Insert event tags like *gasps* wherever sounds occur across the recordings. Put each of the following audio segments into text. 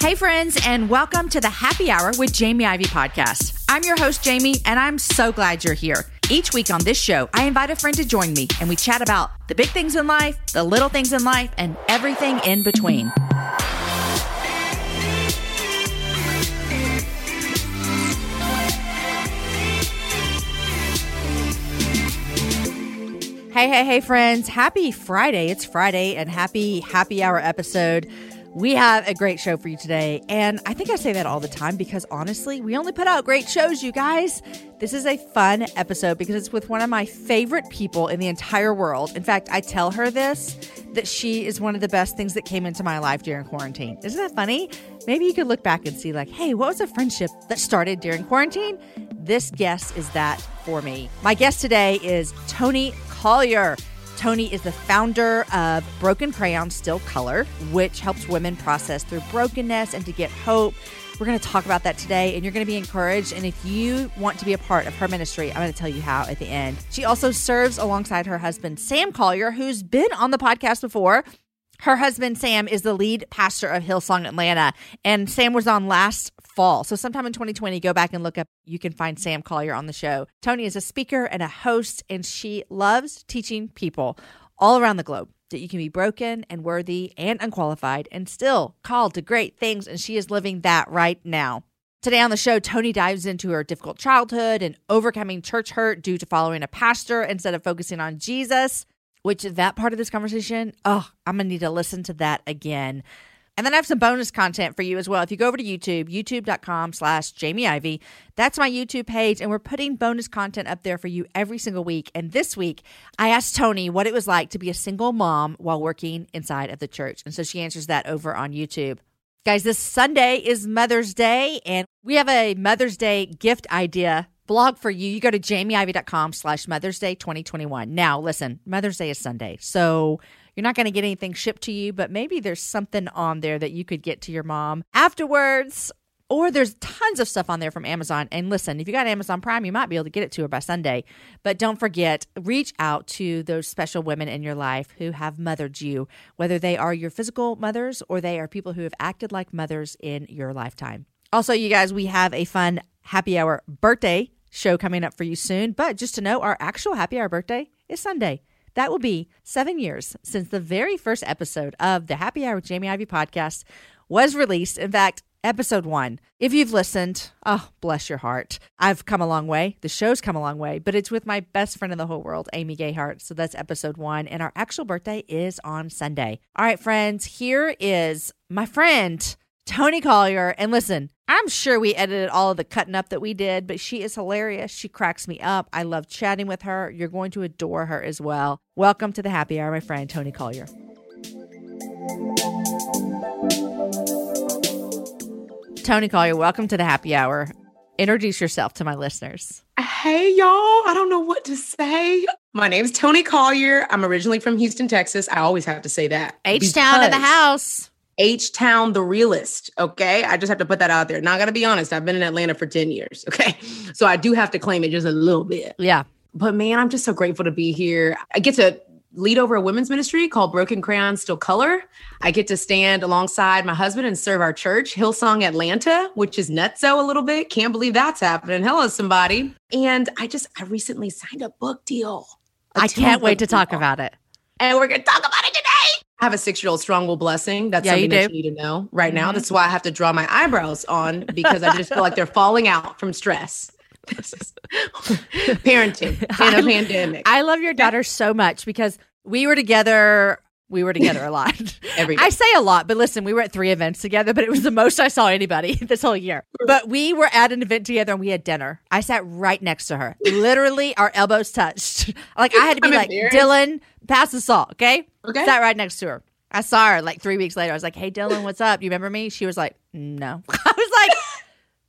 Hey, friends, and welcome to the Happy Hour with Jamie Ivey podcast. I'm your host, Jamie, and I'm so glad you're here. Each week on this show, I invite a friend to join me, and we chat about the big things in life, the little things in life, and everything in between. Hey, hey, hey, friends. Happy Friday. It's Friday and happy happy hour episode. We have a great show for you today. And I think I say that all the time because honestly, we only put out great shows, you guys. This is a fun episode because it's with one of my favorite people in the entire world. In fact, I tell her this that she is one of the best things that came into my life during quarantine. Isn't that funny? Maybe you could look back and see, like, hey, what was a friendship that started during quarantine? This guest is that for me. My guest today is Toni Collier. Toni is the founder of Broken Crayons Still Color, which helps women process through brokenness and to get hope. We're going to talk about that today, and you're going to be encouraged. And if you want to be a part of her ministry, I'm going to tell you how at the end. She also serves alongside her husband, Sam Collier, who's been on the podcast before. Her husband, Sam, is the lead pastor of Hillsong Atlanta, and Sam was on last fall. So, sometime in 2020, go back and look up. You can find Sam Collier on the show. Toni is a speaker and a host, and she loves teaching people all around the globe that you can be broken and worthy and unqualified and still called to great things. And she is living that right now. Today on the show, Toni dives into her difficult childhood and overcoming church hurt due to following a pastor instead of focusing on Jesus which that part of this conversation, oh, I'm going to need to listen to that again. And then I have some bonus content for you as well. If you go over to YouTube, youtube.com slash Jamie Ivey, that's my YouTube page. And we're putting bonus content up there for you every single week. And this week, I asked Toni what it was like to be a single mom while working inside of the church. And so she answers that over on YouTube. Guys, this Sunday is Mother's Day, and we have a Mother's Day gift idea blog for you. You go to jamieivey.com slash Mother's Day 2021. Now, listen, Mother's Day is Sunday. So you're not going to get anything shipped to you, but maybe there's something on there that you could get to your mom afterwards. Or there's tons of stuff on there from Amazon. And listen, if you got Amazon Prime, you might be able to get it to her by Sunday. But don't forget, reach out to those special women in your life who have mothered you, whether they are your physical mothers or they are people who have acted like mothers in your lifetime. Also, you guys, we have a fun happy hour birthday show coming up for you soon. But just to know, our actual happy hour birthday is Sunday. That will be seven years since the very first episode of the Happy Hour with Jamie Ivey podcast was released. In fact, episode one. If you've listened, oh, bless your heart. I've come a long way. The show's come a long way, but it's with my best friend in the whole world, Amy Gayhart. So that's episode one. And our actual birthday is on Sunday. All right, friends, here is my friend, Toni Collier. And listen, I'm sure we edited all of the cutting up that we did, but she is hilarious. She cracks me up. I love chatting with her. You're going to adore her as well. Welcome to the happy hour, my friend, Toni Collier. Toni Collier, welcome to the happy hour. Introduce yourself to my listeners. Hey, y'all. I don't know what to say. My name's Toni Collier. I'm originally from Houston, Texas. I always have to say that. H Town in the house. H Town the realist. Okay. I just have to put that out there. Not gonna be honest, I've been in Atlanta for 10 years. Okay. So I do have to claim it just a little bit. Yeah. But man, I'm just so grateful to be here. I get to lead over a women's ministry called Broken Crayons Still Color. I get to stand alongside my husband and serve our church, Hillsong Atlanta, which is nutso a little bit. Can't believe that's happening. Hello, somebody. And I just, I recently signed a book deal. I can't wait to deal. talk about it. And we're going to talk about it today. I have a six year old strong will blessing. That's yeah, something you that you need to know right mm-hmm. now. That's why I have to draw my eyebrows on because I just feel like they're falling out from stress. *laughs* Parenting *laughs* in a pandemic. I love your daughter so much because we were together. We were together a lot. *laughs* I say a lot, but listen, we were at three events together, but it was the most I saw anybody *laughs* this whole year. But we were at an event together and we had dinner. I sat right next to her. Literally, our elbows touched. Like I had to be I'm like, Dylan, pass the salt, okay? Okay. Sat right next to her. I saw her like three weeks later. I was like, "Hey, Dylan, what's up? You remember me?" She was like, "No." *laughs* I was like,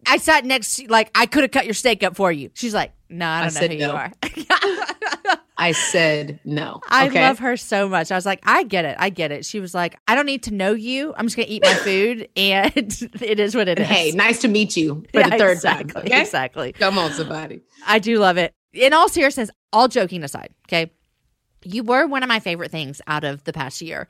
"I sat next, to, like I could have cut your steak up for you." She's like, "No, I don't I know who no. you are." I said no. I love her so much. I was like, "I get it, I get it." She was like, "I don't need to know you. I'm just gonna eat my food, *laughs* and *laughs* it is what it is." Hey, nice to meet you for yeah, the third exactly, time. Okay? Exactly. Come on, somebody. I do love it. In all seriousness, all joking aside, okay you were one of my favorite things out of the past year.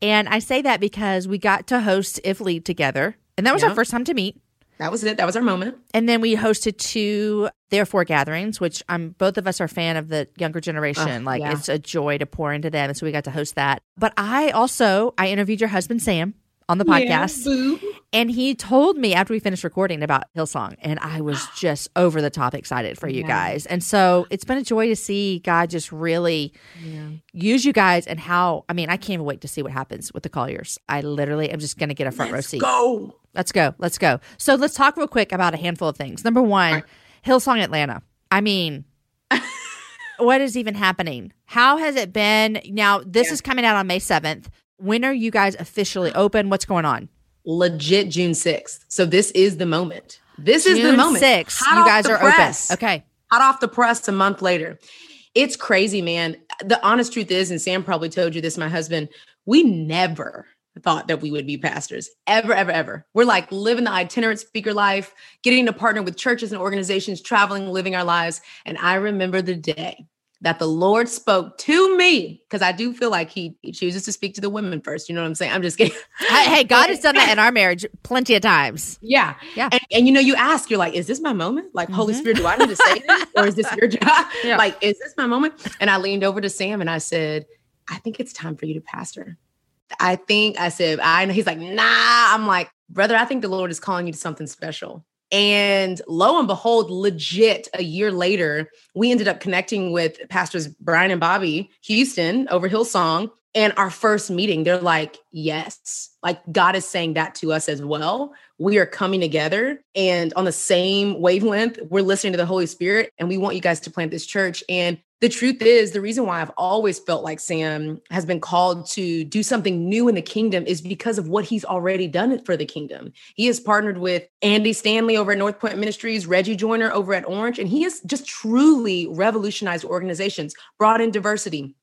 And I say that because we got to host If Lead together And that was Yeah. our first time to meet. That was it. That was our moment. And then we hosted two therefore gatherings, which I'm both of us are fan of the younger generation. Like yeah. it's a joy to pour into them. And so we got to host that. But I also I interviewed your husband Sam on the podcast. boo. And he told me after we finished recording about Hillsong, and I was *gasps* just over the top excited for you Yeah. guys. And so it's been a joy to see God just really use you guys and how. I mean, I can't even wait to see what happens with the Colliers. I literally am just going to get a front row Let's seat. go. Let's go. Let's go. So let's talk real quick about a handful of things. Number one, right. Hillsong Atlanta. I mean, *laughs* what is even happening? How has it been? Now, this Yeah. is coming out on May 7th. When are you guys officially open? What's going on? Legit June 6th. So this is the moment. This is the June moment. 6th. Hot You guys are press. open. Okay. Hot off the press a month later. It's crazy, man. The honest truth is, and Sam probably told you this, my husband, we never thought that we would be pastors ever, ever, ever. We're like living the itinerant speaker life, getting to partner with churches and organizations, traveling, living our lives. And I remember the day that the Lord spoke to me because I do feel like he, he chooses to speak to the women first. You know what I'm saying? I'm just kidding. Hey, God has done that in *laughs* our marriage plenty of times. Yeah. Yeah. And, and you know, you ask, you're like, is this my moment? Like, Holy Mhm. Spirit, do I need to say this? Or is this your *laughs* job? Yeah. Like, is this my moment? And I leaned over to Sam and I said, I think it's time for you to pastor. I think I said, I know he's like, nah. I'm like, brother, I think the Lord is calling you to something special. And lo and behold, legit a year later, we ended up connecting with pastors Brian and Bobbie Houston over Hillsong. And our first meeting, they're like, yes, like God is saying that to us as well. We are coming together and on the same wavelength, we're listening to the Holy Spirit, and we want you guys to plant this church. And the truth is, the reason why I've always felt like Sam has been called to do something new in the kingdom is because of what he's already done for the kingdom. He has partnered with Andy Stanley over at North Point Ministries, Reggie Joiner over at Orange, and he has just truly revolutionized organizations, brought in diversity,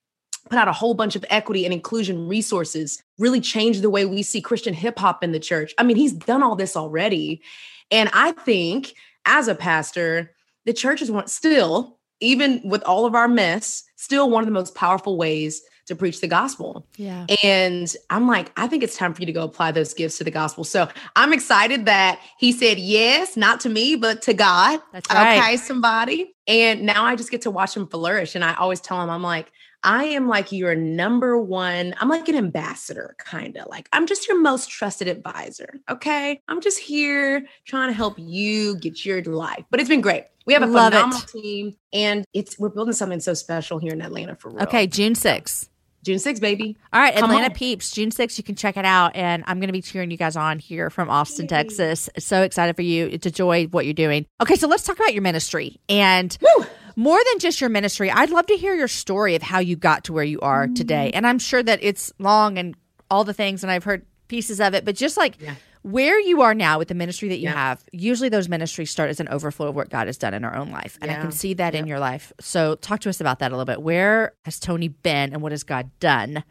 put out a whole bunch of equity and inclusion resources, really changed the way we see Christian hip hop in the church. I mean, he's done all this already. And I think as a pastor, the church is still, even with all of our mess, still one of the most powerful ways to preach the gospel. Yeah. And I'm like, I think it's time for you to go apply those gifts to the gospel. So I'm excited that he said yes, not to me, but to God. That's right. Okay, somebody. And now I just get to watch him flourish. And I always tell him, I'm like, I am like your number one, I'm like an ambassador, kind of like I'm just your most trusted advisor. Okay. I'm just here trying to help you get your life. But it's been great. We have a Love it. phenomenal team and it's we're building something so special here in Atlanta for real. Okay, June 6th. June 6th, baby. All right, Come Atlanta on. Peeps, June 6th, you can check it out. And I'm going to be cheering you guys on here from Austin, Texas. So excited for you. It's a joy what you're doing. Okay, so let's talk about your ministry. And Woo! more than just your ministry, I'd love to hear your story of how you got to where you are Mm. today. And I'm sure that it's long and all the things, and I've heard pieces of it, but just like Yeah. Where you are now with the ministry that you Yeah. have, usually those ministries start as an overflow of what God has done in our own life. And I can see that in your life. So talk to us about that a little bit. Where has Toni been and what has God done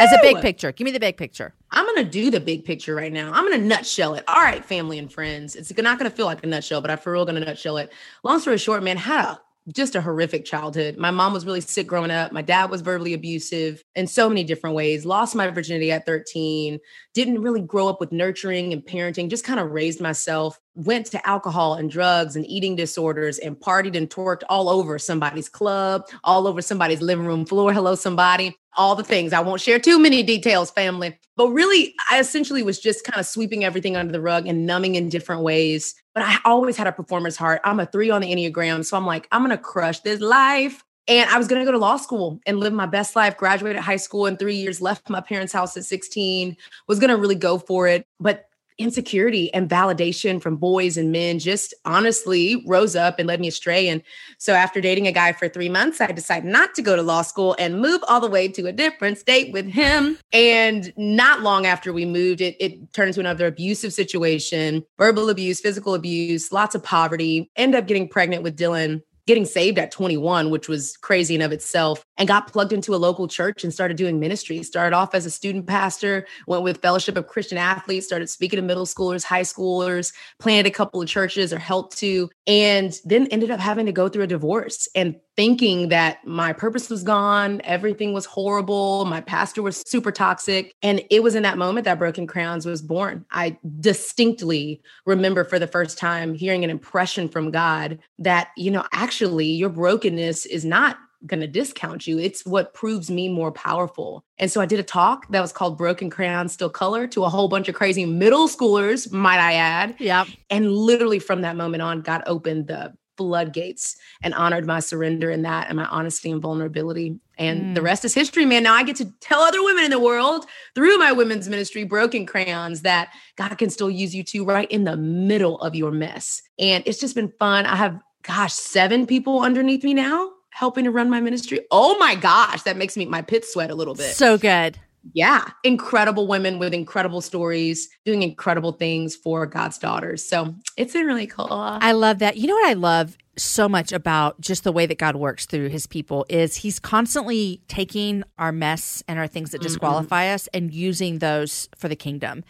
as a big picture? Give me the big picture. I'm gonna do the big picture right now. I'm gonna nutshell it. All right, family and friends. It's not gonna feel like a nutshell, but I for real gonna nutshell it. Long story short, man, had a just a horrific childhood. My mom was really sick growing up. My dad was verbally abusive in so many different ways. Lost my virginity at 13. Didn't really grow up with nurturing and parenting. Just kind of raised myself. Went to alcohol and drugs and eating disorders and partied and twerked all over somebody's club, all over somebody's living room floor. Hello, somebody. All the things. I won't share too many details, family. But really, I essentially was just kind of sweeping everything under the rug and numbing in different ways. But I always had a performer's heart. I'm a three on the Enneagram. So I'm like, I'm going to crush this life. And I was going to go to law school and live my best life, graduated high school in three years, left my parents' house at 16, was going to really go for it. But insecurity and validation from boys and men just honestly rose up and led me astray. And so after dating a guy for three months, I decided not to go to law school and move all the way to a different state with him. And not long after we moved, it, it turned into another abusive situation, verbal abuse, physical abuse, lots of poverty, end up getting pregnant with Dylan getting saved at 21, which was crazy in of itself, and got plugged into a local church and started doing ministry. Started off as a student pastor, went with Fellowship of Christian Athletes, started speaking to middle schoolers, high schoolers, planted a couple of churches or helped to, and then ended up having to go through a divorce. And thinking that my purpose was gone, everything was horrible, my pastor was super toxic. And it was in that moment that Broken Crayons was born. I distinctly remember for the first time hearing an impression from God that, you know, actually your brokenness is not going to discount you. It's what proves me more powerful. And so I did a talk that was called Broken Crayons Still Color to a whole bunch of crazy middle schoolers, might I add. Yeah. And literally from that moment on, God opened the floodgates and honored my surrender in that and my honesty and vulnerability. And mm. the rest is history, man. Now I get to tell other women in the world through my women's ministry, Broken Crayons, that God can still use you too, right in the middle of your mess. And it's just been fun. I have, gosh, seven people underneath me now helping to run my ministry. Oh my gosh, that makes me my pit sweat a little bit. So good yeah, incredible women with incredible stories doing incredible things for God's daughters. So it's been really cool. I love that. You know what I love so much about just the way that God works through his people is he's constantly taking our mess and our things that mm-hmm. disqualify mm-hmm. us and using those for the kingdom.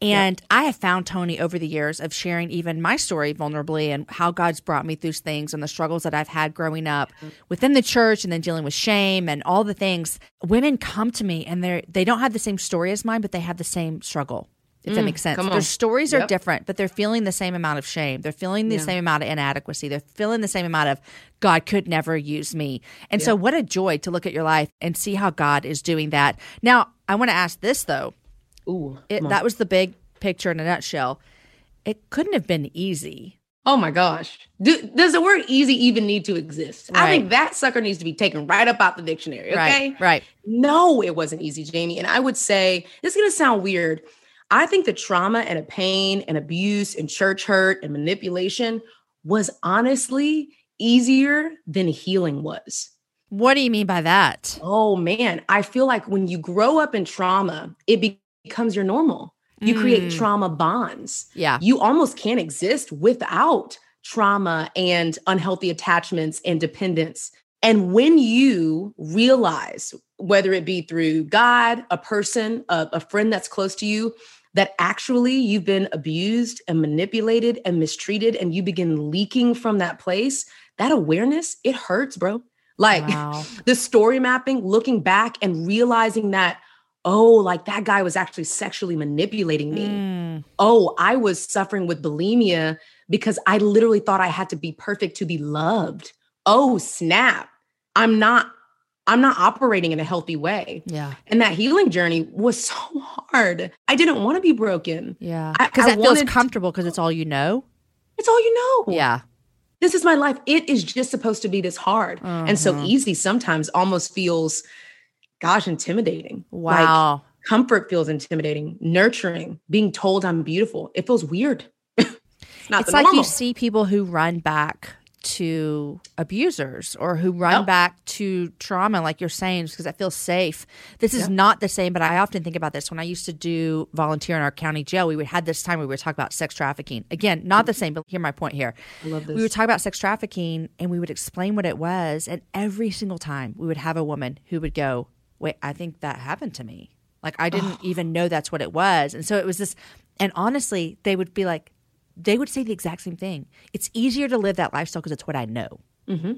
And. I have found Toni over the years of sharing even my story vulnerably and how God's brought me through things and the struggles that I've had growing up within the church and then dealing with shame and all the things. Women come to me and they they don't have the same story as mine, but they have the same struggle if mm, that makes sense. Their stories yep. are different, but they're feeling the same amount of shame. They're feeling the yeah. same amount of inadequacy. They're feeling the same amount of God could never use me. And yeah. so, what a joy to look at your life and see how God is doing that. Now, I want to ask this though. Ooh, it, that was the big picture in a nutshell. It couldn't have been easy. Oh my gosh. Do, does the word easy even need to exist? Right. I think that sucker needs to be taken right up out the dictionary. Okay. Right. right. No, it wasn't easy, Jamie. And I would say this is going to sound weird. I think the trauma and a pain and abuse and church hurt and manipulation was honestly easier than healing was. What do you mean by that? Oh man, I feel like when you grow up in trauma, it becomes your normal. You mm. create trauma bonds. Yeah. You almost can't exist without trauma and unhealthy attachments and dependence. And when you realize, whether it be through God, a person, a, a friend that's close to you, that actually you've been abused and manipulated and mistreated and you begin leaking from that place, that awareness, it hurts, bro. Like wow. *laughs* the story mapping, looking back and realizing that, oh, like that guy was actually sexually manipulating me. Mm. Oh, I was suffering with bulimia because I literally thought I had to be perfect to be loved. Oh, snap. I'm not I'm not operating in a healthy way. Yeah. And that healing journey was so hard. I didn't want to be broken. Yeah. Because that feels comfortable because it's all you know. It's all you know. Yeah. This is my life. It is just supposed to be this hard. Uh-huh. And so mm-hmm. easy sometimes almost feels, gosh, intimidating. Wow. Like, comfort feels intimidating. Nurturing, being told I'm beautiful, it feels weird. *laughs* it's, it's like normal. you see people who run back to abusers or who run yep. back to trauma, like you're saying, because I feel safe. This is yep. not the same, but I often think about this. When I used to do volunteer in our county jail, we would had this time where we would talk about sex trafficking. Again, not the same, but hear my point here. I love this. We would talk about sex trafficking and we would explain what it was, and every single time we would have a woman who would go, "Wait, I think that happened to me." Like I didn't even know that's what it was, and so it was this. And honestly, they would be like, they would say the exact same thing. It's easier to live that lifestyle because it's what I know. Mm-hmm.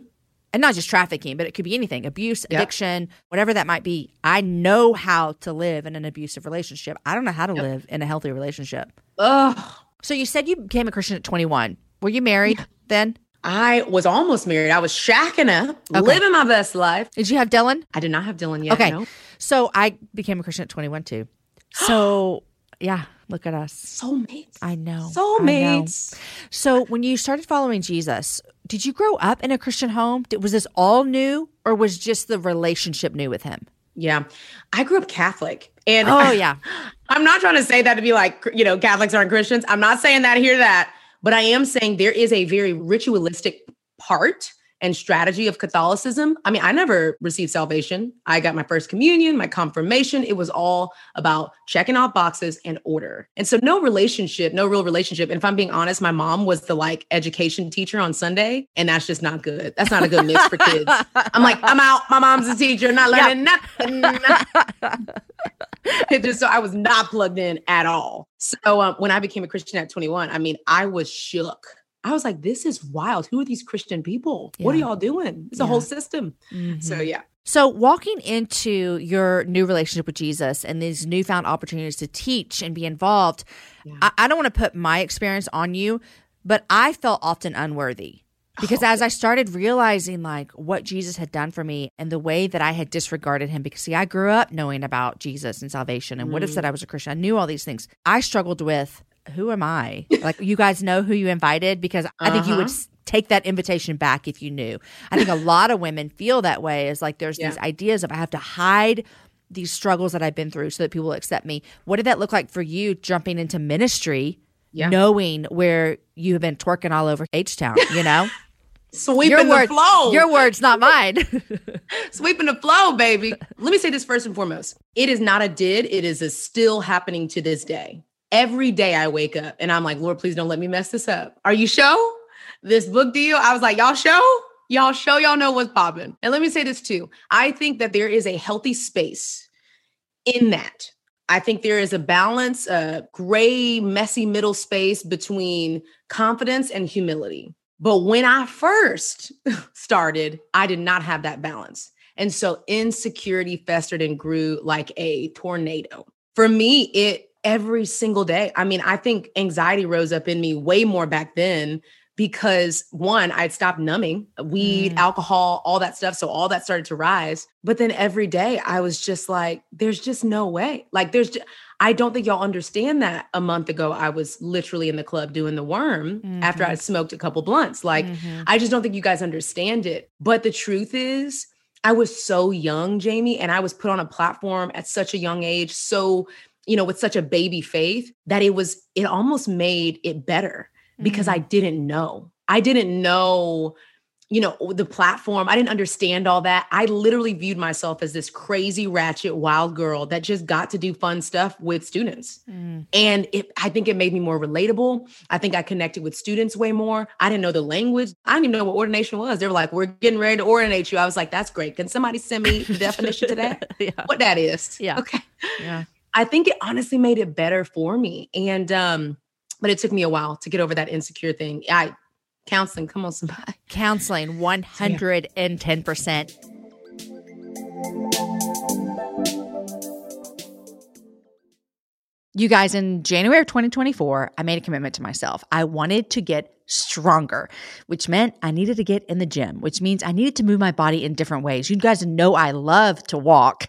And not just trafficking, but it could be anything abuse, yep. addiction, whatever that might be. I know how to live in an abusive relationship. I don't know how to yep. live in a healthy relationship. Ugh. So you said you became a Christian at 21. Were you married then? I was almost married. I was shacking up, okay. living my best life. Did you have Dylan? I did not have Dylan yet. Okay. No. So I became a Christian at 21 too. So *gasps* yeah, look at us. Soulmates. I know. Soulmates. I know. So when you started following Jesus, did you grow up in a Christian home? Was this all new or was just the relationship new with him? Yeah. I grew up Catholic. And Oh, *laughs* yeah. I'm not trying to say that to be like, you know, Catholics aren't Christians. I'm not saying that here that, but I am saying there is a very ritualistic part and strategy of Catholicism. I mean, I never received salvation. I got my first communion, my confirmation. It was all about checking off boxes and order. And so, no relationship, no real relationship. And if I'm being honest, my mom was the like education teacher on Sunday, and that's just not good. That's not a good mix for kids. I'm like, I'm out. My mom's a teacher, not learning yep. nothing. *laughs* it just so I was not plugged in at all. So um, when I became a Christian at 21, I mean, I was shook I was like, this is wild. Who are these Christian people? Yeah. What are y'all doing? It's yeah. a whole system. Mm-hmm. So, yeah. So, walking into your new relationship with Jesus and these newfound opportunities to teach and be involved, yeah. I, I don't want to put my experience on you, but I felt often unworthy because oh. as I started realizing like what Jesus had done for me and the way that I had disregarded him, because see, I grew up knowing about Jesus and salvation and mm. would have said I was a Christian. I knew all these things. I struggled with who am I? like you guys know who you invited because I think you would uh-huh. take that invitation back if you knew. I think a lot of women feel that way is like there's yeah. these ideas of I have to hide these struggles that I've been through so that people will accept me. What did that look like for you jumping into ministry? Yeah. knowing where you have been twerking all over H Town, you know? *laughs* Sweeping your the flow. Your words, not mine. *laughs* Sweeping the flow, baby. Let me say this first and foremost. It is not a did, it is a still happening to this day. Every day I wake up and I'm like, Lord, please don't let me mess this up. Are you show? This book deal? I was like, y'all show? Y'all show y'all know what's popping. And let me say this too. I think that there is a healthy space in that. I think there is a balance, a gray, messy middle space between confidence and humility. But when I first *laughs* started, I did not have that balance. And so insecurity festered and grew like a tornado. For me, it every single day. I mean, I think anxiety rose up in me way more back then because one, I'd stopped numbing, weed, mm. alcohol, all that stuff. So all that started to rise. But then every day I was just like, there's just no way. Like, there's, just, I don't think y'all understand that a month ago I was literally in the club doing the worm mm-hmm. after I smoked a couple blunts. Like, mm-hmm. I just don't think you guys understand it. But the truth is, I was so young, Jamie, and I was put on a platform at such a young age, so, you know, with such a baby faith that it was, it almost made it better because mm-hmm. I didn't know. I didn't know you know, the platform. I didn't understand all that. I literally viewed myself as this crazy, ratchet, wild girl that just got to do fun stuff with students. Mm. And it, I think it made me more relatable. I think I connected with students way more. I didn't know the language. I didn't even know what ordination was. They were like, we're getting ready to ordinate you. I was like, that's great. Can somebody send me the definition to that? *laughs* yeah. What that is? Yeah. Okay. Yeah. I think it honestly made it better for me. And, um, but it took me a while to get over that insecure thing. I Counseling, come on, *laughs* somebody. Counseling, 110%. You guys, in January of 2024, I made a commitment to myself. I wanted to get stronger, which meant I needed to get in the gym, which means I needed to move my body in different ways. You guys know I love to walk.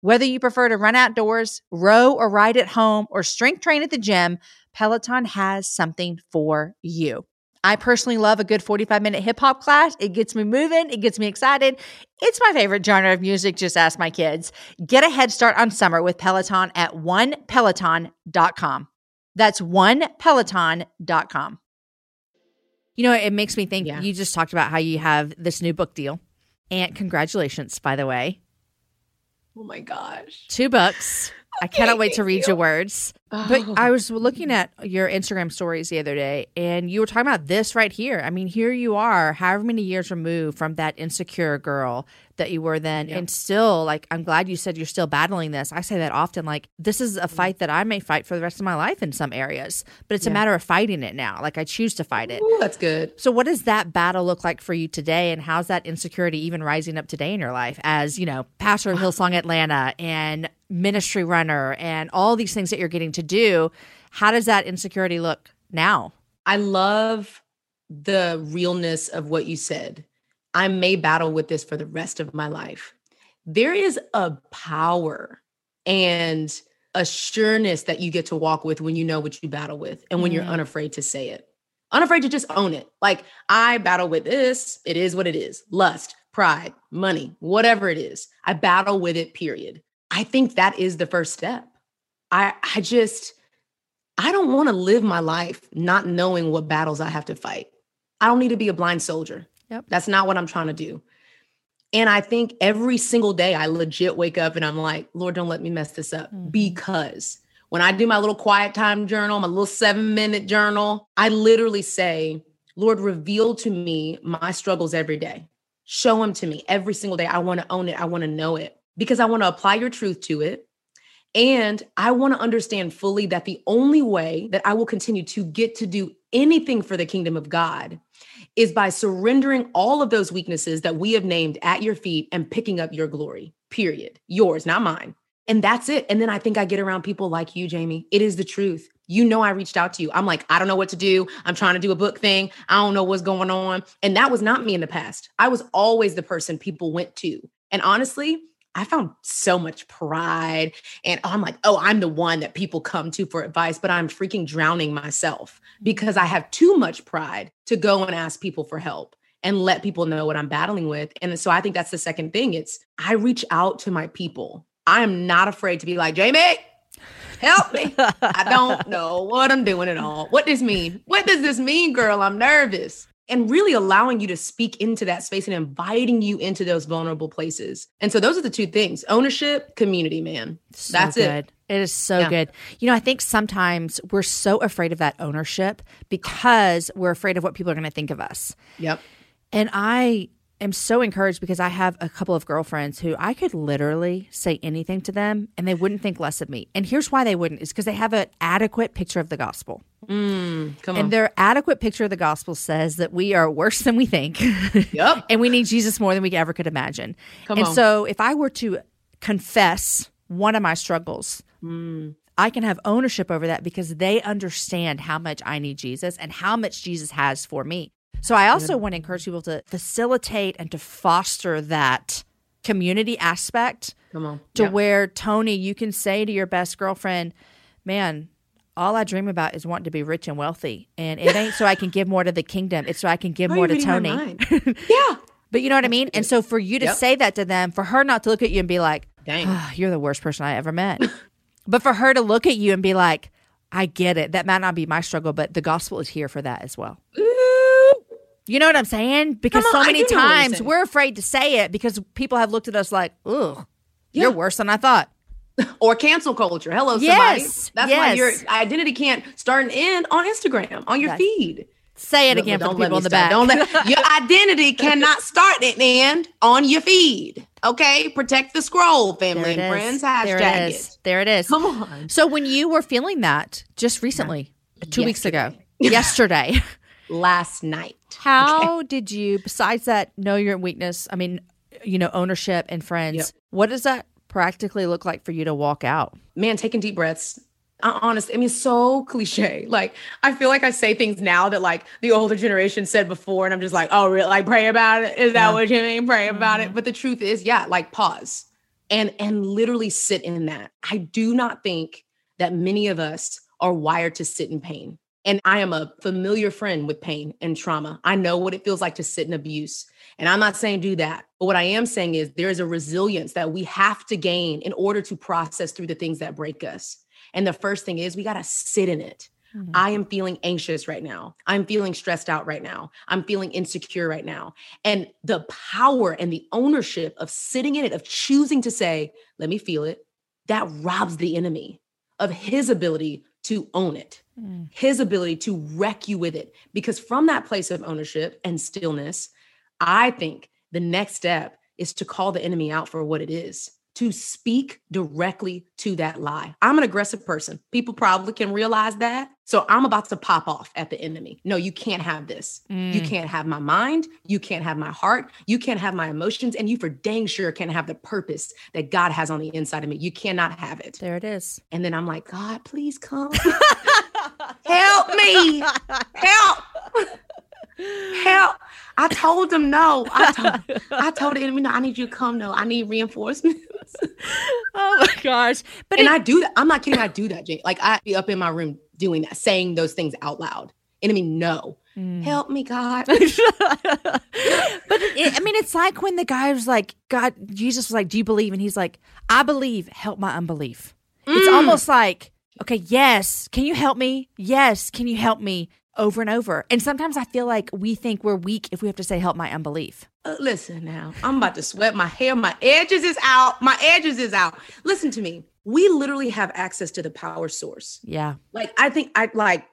Whether you prefer to run outdoors, row or ride at home, or strength train at the gym, Peloton has something for you. I personally love a good 45 minute hip hop class. It gets me moving, it gets me excited. It's my favorite genre of music, just ask my kids. Get a head start on summer with Peloton at onepeloton.com. That's onepeloton.com. You know, it makes me think yeah. you just talked about how you have this new book deal. And congratulations, by the way. Oh my gosh. Two books. I cannot wait to read your words. But Oh. I was looking at your Instagram stories the other day, and you were talking about this right here. I mean, here you are, however many years removed from that insecure girl that you were then, and still, like, I'm glad you said you're still battling this. I say that often, like, this is a mm. fight that I may fight for the rest of my life in some areas, but it's a matter of fighting it now. Like, I choose to fight it. Ooh, that's good. So, what does that battle look like for you today, and how's that insecurity even rising up today in your life as you know, pastor of Hillsong Atlanta and ministry runner, and all these things that you're getting to do? How does that insecurity look now? I love the realness of what you said. I may battle with this for the rest of my life. There is a power and a sureness that you get to walk with when you know what you battle with and when you're Mm. unafraid to say it. Unafraid to just own it. Like, I battle with this. It is what it is lust, pride, money, whatever it is. I battle with it, period. I think that is the first step. I, I just, I don't want to live my life not knowing what battles I have to fight. I don't need to be a blind soldier. Yep. That's not what I'm trying to do. And I think every single day I legit wake up and I'm like, Lord, don't let me mess this up. Mhm. Because when I do my little quiet time journal, my little seven minute journal, I literally say, Lord, reveal to me my struggles every day. Show them to me every single day. I want to own it. I want to know it because I want to apply your truth to it. And I want to understand fully that the only way that I will continue to get to do anything for the kingdom of God is by surrendering all of those weaknesses that we have named at your feet and picking up your glory, period. Yours, not mine. And that's it. And then I think I get around people like you, Jamie. It is the truth. You know, I reached out to you. I'm like, I don't know what to do. I'm trying to do a book thing. I don't know what's going on. And that was not me in the past. I was always the person people went to. And honestly, I found so much pride. And I'm like, oh, I'm the one that people come to for advice, but I'm freaking drowning myself mm-hmm. because I have too much pride to go and ask people for help and let people know what I'm battling with. And so I think that's the second thing. It's I reach out to my people. I am not afraid to be like, Jamie, help me. I don't *laughs* know what I'm doing at all. What does mean? What does this mean, girl? I'm nervous. And really allowing you to speak into that space and inviting you into those vulnerable places. And so those are the two things ownership, community, man. So That's it. It is so Yeah. good. You know, I think sometimes we're so afraid of that ownership because we're afraid of what people are going to think of us. Yep. And I am so encouraged because I have a couple of girlfriends who I could literally say anything to them and they wouldn't think less of me. And here's why they wouldn't is because they have an adequate picture of the gospel. Mm, come on. And their adequate picture of the gospel says that we are worse than we think. *laughs* Yep. and we need Jesus more than we ever could imagine. Come and on. so if I were to confess one of my struggles, Mm, I can have ownership over that because they understand how much I need Jesus and how much Jesus has for me. So I also want to encourage people to facilitate and to foster that community aspect come on. to Yep. where Toni, you can say to your best girlfriend, "Man, all I dream about is wanting to be rich and wealthy, and it ain't so I can give more to the kingdom. It's so I can give How more to Toni." *laughs* yeah. But you know what I mean? And so for you to Yep. say that to them, for her not to look at you and be like, Dang. "Ah, you're the worst person I ever met. *laughs* but for her to look at you and be like, I get it. That might not be my struggle, but the gospel is here for that as well. Ooh. You know what I'm saying? Because on, so many do know what you're times we're afraid to say it because people have looked at us like, ugh, Yeah. you're worse than I thought. *laughs* Or cancel culture. Hello, somebody. Yes, That's why your identity can't start and end on Instagram, on your Right. feed. Say it Don't- again for the people in the start. back. Don't let your *laughs* identity cannot start and end on your feed. Okay, protect the scroll, family and friends. Hashtag There it is. it. There it is. Come on. So when you were feeling that just recently, two weeks ago, Yesterday. *laughs* Last night. How did you, besides that, know your weakness? I mean, you know, ownership and friends. Yep. What does that practically look like for you to walk out? man, taking deep breaths. I- Honest, I mean, so cliche. Like, I feel like I say things now that like the older generation said before, and I'm just like, oh, really? Like, pray about it. Is that Yeah. what you mean? Pray about it. Mm-hmm. But the truth is, yeah, like pause and and literally sit in that. I do not think that many of us are wired to sit in pain. And I am a familiar friend with pain and trauma. I know what it feels like to sit in abuse. And I'm not saying do that. But what I am saying is there is a resilience that we have to gain in order to process through the things that break us. And the first thing is we got to sit in it. Mm-hmm. I am feeling anxious right now. I'm feeling stressed out right now. I'm feeling insecure right now. And the power and the ownership of sitting in it, of choosing to say, let me feel it. that robs the enemy of his ability to own it, mm. his ability to wreck you with it. Because from that place of ownership and stillness, I think the next step is to call the enemy out for what it is to speak directly to that lie. I'm an aggressive person. People probably can realize that. So I'm about to pop off at the enemy. No, you can't have this. Mm. You can't have my mind. You can't have my heart. You can't have my emotions. And you for dang sure can't have the purpose that God has on the inside of me. You cannot have it. There it is. And then I'm like, God, please come. *laughs* Help me. Help. *laughs* Help. I told them no. I told, *laughs* I told the enemy, no, I need you to come. No, I need reinforcements. *laughs* oh my gosh. But and it, I do that. I'm not kidding. I do that, Jane. Like I be up in my room doing that, saying those things out loud. Enemy, no. Mm. Help me, God. *laughs* but it, I mean, it's like when the guy was like, God, Jesus was like, Do you believe? And he's like, I believe. Help my unbelief. Mm. It's almost like, okay, yes. Can you help me? Yes. Can you help me? Over and over. And sometimes I feel like we think we're weak if we have to say, help my unbelief. Uh, listen now, I'm about to sweat my hair. My edges is out. My edges is out. Listen to me. We literally have access to the power source. Yeah. Like, I think I like,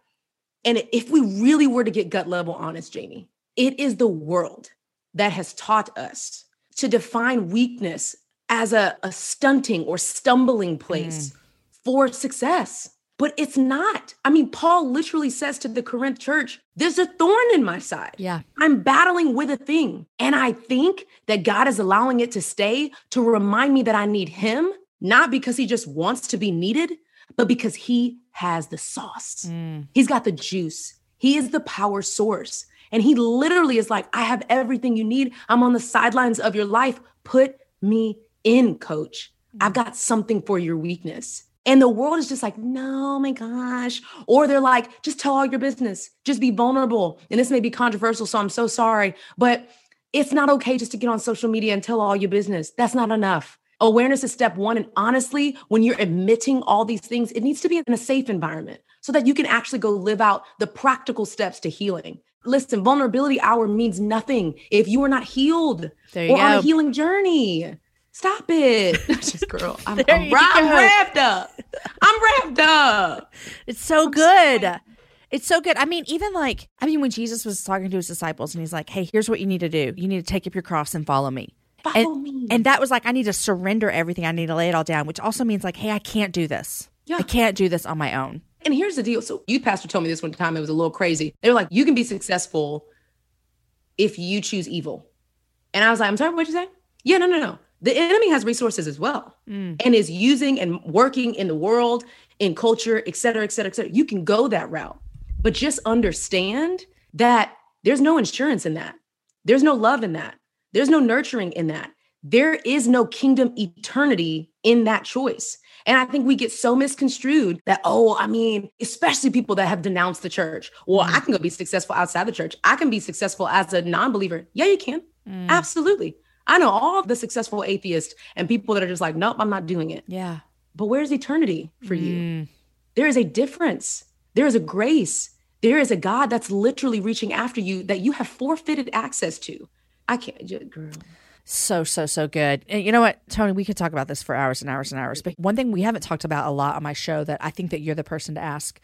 and if we really were to get gut level honest, Jamie, it is the world that has taught us to define weakness as a, a stunting or stumbling place mm. for success. But it's not. I mean, Paul literally says to the Corinth church, there's a thorn in my side. Yeah. I'm battling with a thing. And I think that God is allowing it to stay to remind me that I need him, not because he just wants to be needed, but because he has the sauce. Mm. He's got the juice. He is the power source. And he literally is like, I have everything you need. I'm on the sidelines of your life. Put me in, coach. I've got something for your weakness. And the world is just like, no, oh my gosh. Or they're like, just tell all your business, just be vulnerable. And this may be controversial, so I'm so sorry. But it's not okay just to get on social media and tell all your business. That's not enough. Awareness is step one. And honestly, when you're admitting all these things, it needs to be in a safe environment so that you can actually go live out the practical steps to healing. Listen, vulnerability hour means nothing if you are not healed or go. on a healing journey. Stop it. *laughs* Just girl. I'm, I'm, I'm wrapped up. I'm wrapped up. It's so I'm good. It's so good. I mean, even like, I mean, when Jesus was talking to his disciples and he's like, hey, here's what you need to do. You need to take up your cross and follow me. Follow and, me. And that was like, I need to surrender everything. I need to lay it all down, which also means like, hey, I can't do this. Yeah. I can't do this on my own. And here's the deal. So, youth pastor told me this one time. It was a little crazy. They were like, you can be successful if you choose evil. And I was like, I'm sorry, what'd you say? Yeah, no, no, no the enemy has resources as well mm. and is using and working in the world in culture et cetera et cetera et cetera you can go that route but just understand that there's no insurance in that there's no love in that there's no nurturing in that there is no kingdom eternity in that choice and I think we get so misconstrued that, oh, I mean, especially people that have denounced the church. Well, I mm. can go be successful outside the church. I can be successful as a non believer. Yeah, you can. Mm. Absolutely. I know all the successful atheists and people that are just like, nope, I'm not doing it. Yeah. But where's eternity for mm. you? There is a difference. There is a grace. There is a God that's literally reaching after you that you have forfeited access to. I can't, just, girl. So, so, so good. And you know what, Toni, we could talk about this for hours and hours and hours. But one thing we haven't talked about a lot on my show that I think that you're the person to ask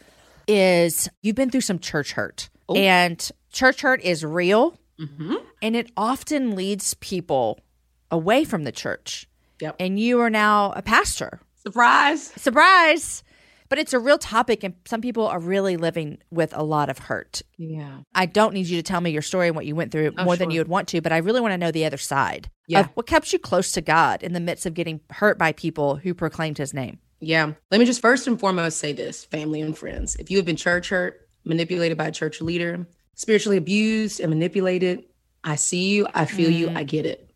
is you've been through some church hurt. Oh. And church hurt is real. Mm-hmm. And it often leads people away from the church. Yep. And you are now a pastor. Surprise. Surprise. But it's a real topic, and some people are really living with a lot of hurt. Yeah. I don't need you to tell me your story and what you went through oh, more sure. than you would want to, but I really want to know the other side yeah. what kept you close to God in the midst of getting hurt by people who proclaimed his name. Yeah. Let me just first and foremost say this family and friends. If you have been church hurt, manipulated by a church leader, spiritually abused and manipulated. I see you, I feel mm. you, I get it.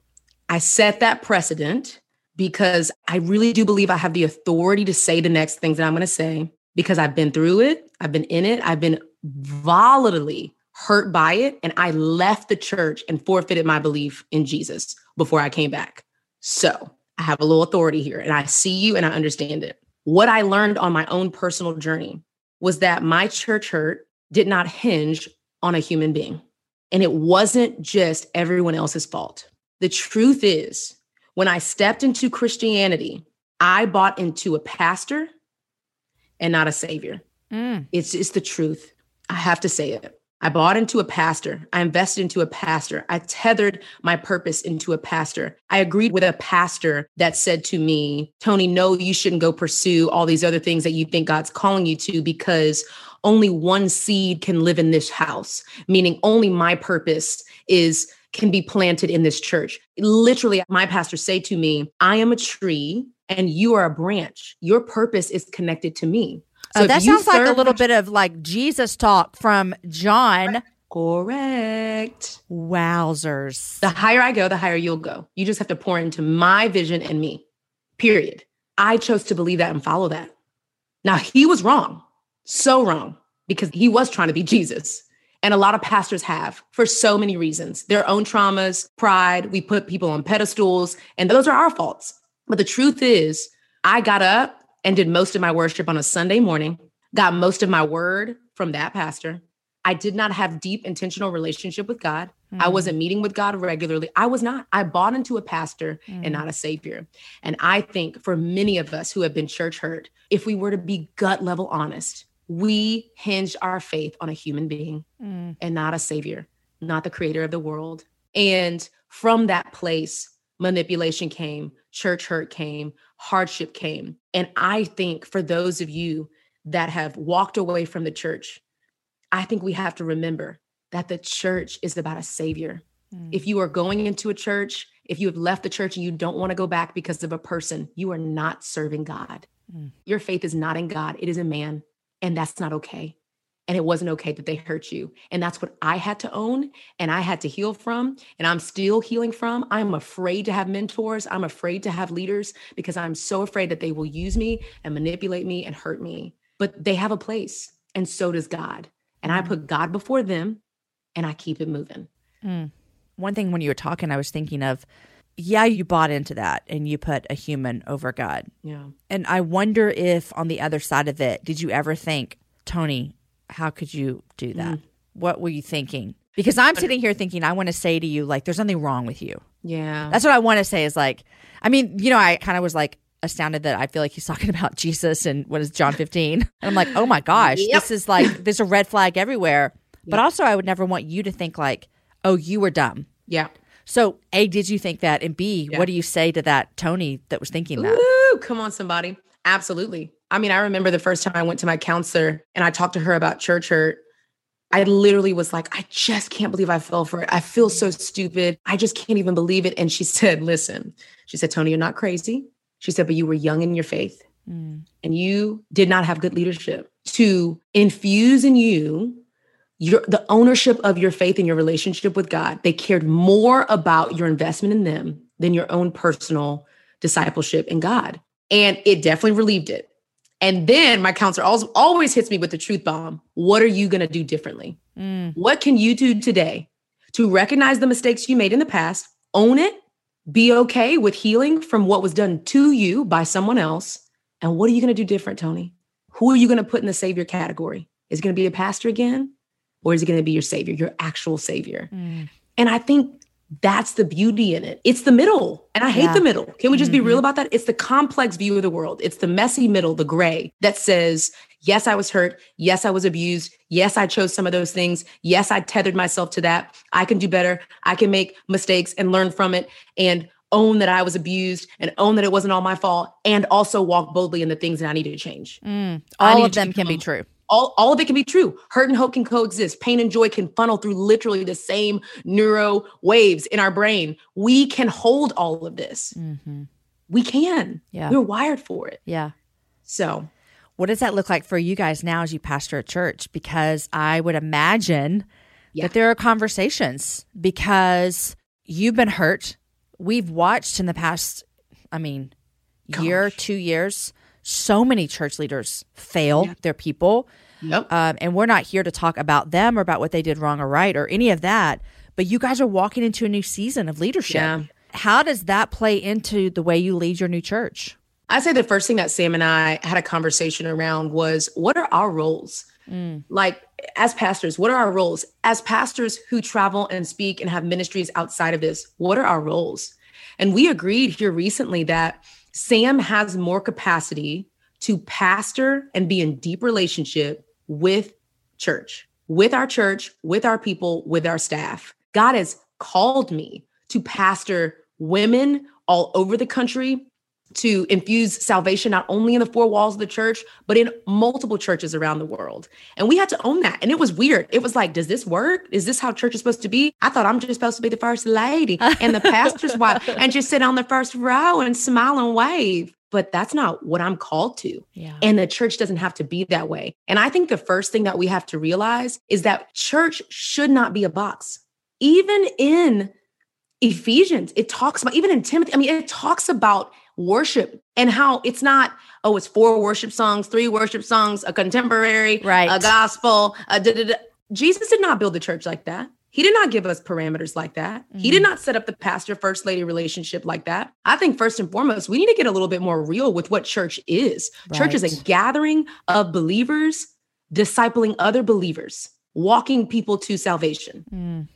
I set that precedent because I really do believe I have the authority to say the next things that I'm going to say because I've been through it, I've been in it, I've been volatilely hurt by it, and I left the church and forfeited my belief in Jesus before I came back. So I have a little authority here, and I see you and I understand it. What I learned on my own personal journey was that my church hurt did not hinge on a human being. And it wasn't just everyone else's fault. The truth is, when I stepped into Christianity, I bought into a pastor and not a savior. Mm. It's it's the truth. I have to say it. I bought into a pastor. I invested into a pastor. I tethered my purpose into a pastor. I agreed with a pastor that said to me, Toni, no, you shouldn't go pursue all these other things that you think God's calling you to because only one seed can live in this house, meaning only my purpose is can be planted in this church. Literally, my pastor say to me, I am a tree and you are a branch. Your purpose is connected to me. Oh, so if that sounds like a little bit of like Jesus talk from John. correct. Wowzers. The higher I go, the higher you'll go. You just have to pour into my vision and me. Period. I chose to believe that and follow that. Now, he was wrong, so wrong, because he was trying to be Jesus. And a lot of pastors have for so many reasons their own traumas, pride. We put people on pedestals, and those are our faults. But the truth is, I got up and did most of my worship on a Sunday morning, got most of my word from that pastor. I did not have deep intentional relationship with God. I mm-hmm. wasn't meeting with God regularly. I was not. I bought into a pastor and mm. not a savior. And I think for many of us who have been church hurt, if we were to be gut level honest, we hinged our faith on a human being Mm. and not a savior, not the creator of the world. And from that place, manipulation came, church hurt came, hardship came. And I think for those of you that have walked away from the church, I think we have to remember that the church is about a savior. Mm. If you are going into a church, if you have left the church and you don't want to go back because of a person, you are not serving God. Mm. Your faith is not in God, it is in man. And that's not okay. And it wasn't okay that they hurt you. And that's what I had to own and I had to heal from. And I'm still healing from. I'm afraid to have mentors. I'm afraid to have leaders because I'm so afraid that they will use me and manipulate me and hurt me. But they have a place, and so does God. And I put God before them and I keep it moving. Mm. One thing when you were talking, I was thinking of, yeah, you bought into that and you put a human over God. Yeah. And I wonder if on the other side of it, did you ever think, Toni, how could you do that? Mm. What were you thinking? Because I'm sitting here thinking, I want to say to you, like, there's nothing wrong with you. Yeah. That's what I want to say is like, I mean, you know, I kind of was like astounded that I feel like he's *laughs* talking about Jesus and what is John 15. *laughs* And I'm like, oh my gosh, Yep. this is like, *laughs* there's a red flag everywhere. But also, I would never want you to think like, oh, you were dumb. yeah. So, A, did you think that? And B, Yeah. what do you say to that Toni that was thinking that? Ooh, come on, somebody. Absolutely. I mean, I remember the first time I went to my counselor and I talked to her about church hurt. I literally was like, I just can't believe I fell for it. I feel so stupid. I just can't even believe it. And she said, Listen, she said, Toni, you're not crazy. She said, but you were young in your faith Mm. and you did not have good leadership to infuse in you your the ownership of your faith and your relationship with God. They cared more about your investment in them than your own personal discipleship in God. And it definitely relieved it. And then my counselor always, always hits me with the truth bomb. What are you going to do differently? Mm. What can you do today to recognize the mistakes you made in the past, own it, be okay with healing from what was done to you by someone else? And what are you going to do different, Toni? Who are you going to put in the savior category? Is it going to be a pastor again? Or is it going to be your savior, your actual savior? Mm. And I think that's the beauty in it. It's the middle. And I hate Yeah. the middle. Can we just be Mhm. real about that? It's the complex view of the world. It's the messy middle, the gray that says, yes, I was hurt. Yes, I was abused. Yes, I chose some of those things. Yes, I tethered myself to that. I can do better. I can make mistakes and learn from it and own that I was abused and own that it wasn't all my fault and also walk boldly in the things that I needed to change. Mm. All of them can be true. All, all of it can be true. Hurt and hope can coexist. Pain and joy can funnel through literally the same neuro waves in our brain. We can hold all of this. hmm We can. Yeah. We're wired for it. Yeah. So, What does that look like for you guys now as you pastor a church? Because I would imagine Yeah. that there are conversations because you've been hurt. We've watched in the past, I mean, year, two years, so many church leaders fail Yeah. their people. yep. Um, and we're not here to talk about them or about what they did wrong or right or any of that. But you guys are walking into a new season of leadership. Yeah. How does that play into the way you lead your new church? I say the first thing that Sam and I had a conversation around was what are our roles? Mm. Like, as pastors, what are our roles? As pastors who travel and speak and have ministries outside of this, what are our roles? And we agreed here recently that Sam has more capacity to pastor and be in deep relationship with church, with our church, with our people, with our staff. God has called me to pastor women all over the country to infuse salvation not only in the four walls of the church, but in multiple churches around the world. And we had to own that. And it was weird. It was like, does this work? Is this how church is supposed to be? I thought I'm just supposed to be the first lady and the pastor's *laughs* wife and just sit on the first row and smile and wave. But that's not what I'm called to. Yeah. And the church doesn't have to be that way. And I think the first thing that we have to realize is that church should not be a box. Even in Ephesians, it talks about, even in Timothy, I mean, it talks about worship and how it's not oh it's four worship songs three worship songs a contemporary right. a gospel a jesus did not build the church like that. He did not give us parameters like that. Mm-hmm. he did mm-hmm. not set up the pastor first lady relationship like that. I think first and foremost we need to get a little bit more real with what church is. Right. church is a gathering of believers discipling other believers walking people to salvation. Mm